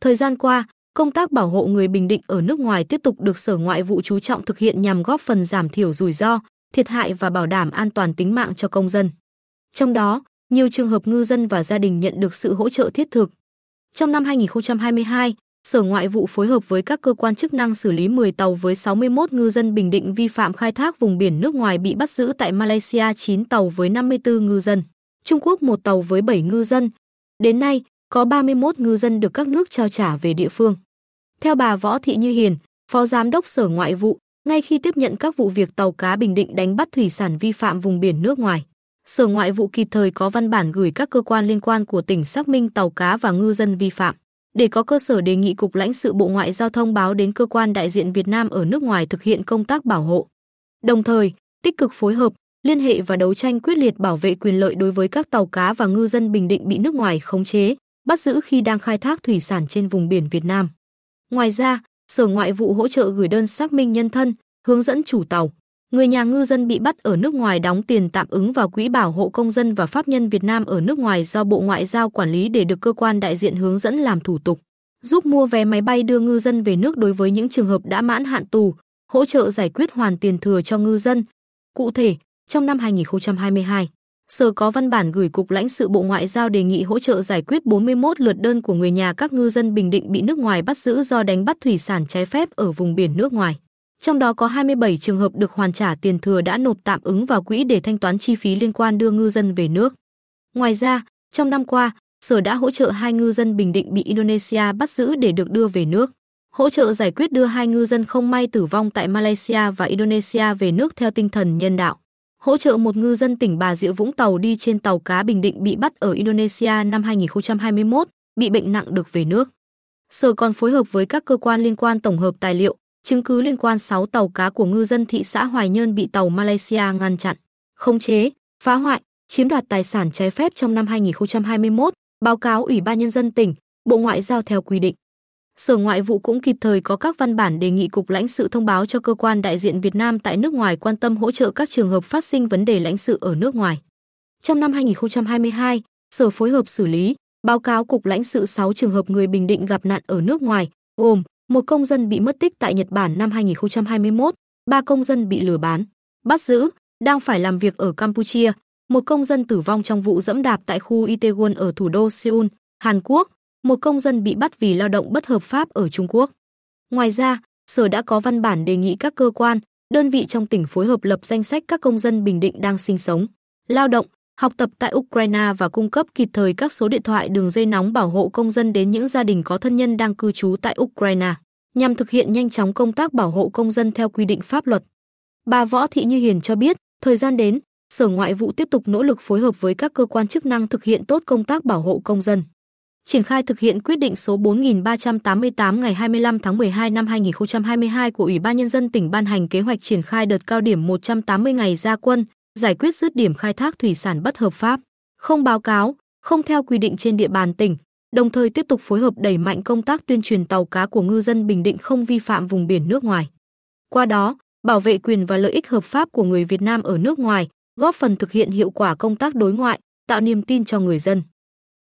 Thời gian qua, công tác bảo hộ người Bình Định ở nước ngoài tiếp tục được Sở Ngoại vụ chú trọng thực hiện nhằm góp phần giảm thiểu rủi ro, thiệt hại và bảo đảm an toàn tính mạng cho công dân. Trong đó, nhiều trường hợp ngư dân và gia đình nhận được sự hỗ trợ thiết thực. Trong năm 2022, Sở Ngoại vụ phối hợp với các cơ quan chức năng xử lý 10 tàu với 61 ngư dân Bình Định vi phạm khai thác vùng biển nước ngoài bị bắt giữ tại Malaysia 9 tàu với 54 ngư dân, Trung Quốc một tàu với 7 ngư dân. Đến nay, có 31 ngư dân được các nước trao trả về địa phương. Theo bà Võ Thị Như Hiền, Phó Giám đốc Sở Ngoại vụ, ngay khi tiếp nhận các vụ việc tàu cá Bình Định đánh bắt thủy sản vi phạm vùng biển nước ngoài, Sở Ngoại vụ kịp thời có văn bản gửi các cơ quan liên quan của tỉnh xác minh tàu cá và ngư dân vi phạm, để có cơ sở đề nghị Cục lãnh sự Bộ Ngoại giao thông báo đến cơ quan đại diện Việt Nam ở nước ngoài thực hiện công tác bảo hộ. Đồng thời, tích cực phối hợp, liên hệ và đấu tranh quyết liệt bảo vệ quyền lợi đối với các tàu cá và ngư dân Bình Định bị nước ngoài khống chế, bắt giữ khi đang khai thác thủy sản trên vùng biển Việt Nam. Ngoài ra, Sở Ngoại vụ hỗ trợ gửi đơn xác minh nhân thân, hướng dẫn chủ tàu, người nhà ngư dân bị bắt ở nước ngoài đóng tiền tạm ứng vào quỹ bảo hộ công dân và pháp nhân Việt Nam ở nước ngoài do Bộ Ngoại giao quản lý để được cơ quan đại diện hướng dẫn làm thủ tục, giúp mua vé máy bay đưa ngư dân về nước đối với những trường hợp đã mãn hạn tù, hỗ trợ giải quyết hoàn tiền thừa cho ngư dân. Cụ thể, trong năm 2022, Sở có văn bản gửi Cục lãnh sự Bộ Ngoại giao đề nghị hỗ trợ giải quyết 41 lượt đơn của người nhà các ngư dân Bình Định bị nước ngoài bắt giữ do đánh bắt thủy sản trái phép ở vùng biển nước ngoài. Trong đó có 27 trường hợp được hoàn trả tiền thừa đã nộp tạm ứng vào quỹ để thanh toán chi phí liên quan đưa ngư dân về nước. Ngoài ra, trong năm qua, Sở đã hỗ trợ hai ngư dân Bình Định bị Indonesia bắt giữ để được đưa về nước, hỗ trợ giải quyết đưa hai ngư dân không may tử vong tại Malaysia và Indonesia về nước theo tinh thần nhân đạo hỗ trợ một ngư dân tỉnh Bà Rịa Vũng Tàu đi trên tàu cá Bình Định bị bắt ở Indonesia năm 2021, bị bệnh nặng được về nước. Sở còn phối hợp với các cơ quan liên quan tổng hợp tài liệu, chứng cứ liên quan 6 tàu cá của ngư dân thị xã Hoài Nhơn bị tàu Malaysia ngăn chặn, khống chế, phá hoại, chiếm đoạt tài sản trái phép trong năm 2021, báo cáo Ủy ban Nhân dân tỉnh, Bộ Ngoại giao theo quy định. Sở Ngoại vụ cũng kịp thời có các văn bản đề nghị Cục lãnh sự thông báo cho cơ quan đại diện Việt Nam tại nước ngoài quan tâm hỗ trợ các trường hợp phát sinh vấn đề lãnh sự ở nước ngoài. Trong năm 2022, Sở phối hợp xử lý, báo cáo Cục lãnh sự 6 trường hợp người Bình Định gặp nạn ở nước ngoài, gồm một công dân bị mất tích tại Nhật Bản năm 2021, ba công dân bị lừa bán, bắt giữ, đang phải làm việc ở Campuchia, một công dân tử vong trong vụ dẫm đạp tại khu Itaewon ở thủ đô Seoul, Hàn Quốc, một công dân bị bắt vì lao động bất hợp pháp ở Trung Quốc. Ngoài ra, Sở đã có văn bản đề nghị các cơ quan, đơn vị trong tỉnh phối hợp lập danh sách các công dân Bình Định đang sinh sống, lao động, học tập tại Ukraine và cung cấp kịp thời các số điện thoại đường dây nóng bảo hộ công dân đến những gia đình có thân nhân đang cư trú tại Ukraine, nhằm thực hiện nhanh chóng công tác bảo hộ công dân theo quy định pháp luật. Bà Võ Thị Như Hiền cho biết, thời gian đến, Sở Ngoại vụ tiếp tục nỗ lực phối hợp với các cơ quan chức năng thực hiện tốt công tác bảo hộ công dân triển khai thực hiện quyết định số 4388 ngày 25 tháng 12 năm 2022 của Ủy ban Nhân dân tỉnh ban hành kế hoạch triển khai đợt cao điểm 180 ngày gia quân, giải quyết dứt điểm khai thác thủy sản bất hợp pháp, không báo cáo, không theo quy định trên địa bàn tỉnh, đồng thời tiếp tục phối hợp đẩy mạnh công tác tuyên truyền tàu cá của ngư dân Bình Định không vi phạm vùng biển nước ngoài. Qua đó, bảo vệ quyền và lợi ích hợp pháp của người Việt Nam ở nước ngoài, góp phần thực hiện hiệu quả công tác đối ngoại, tạo niềm tin cho người dân.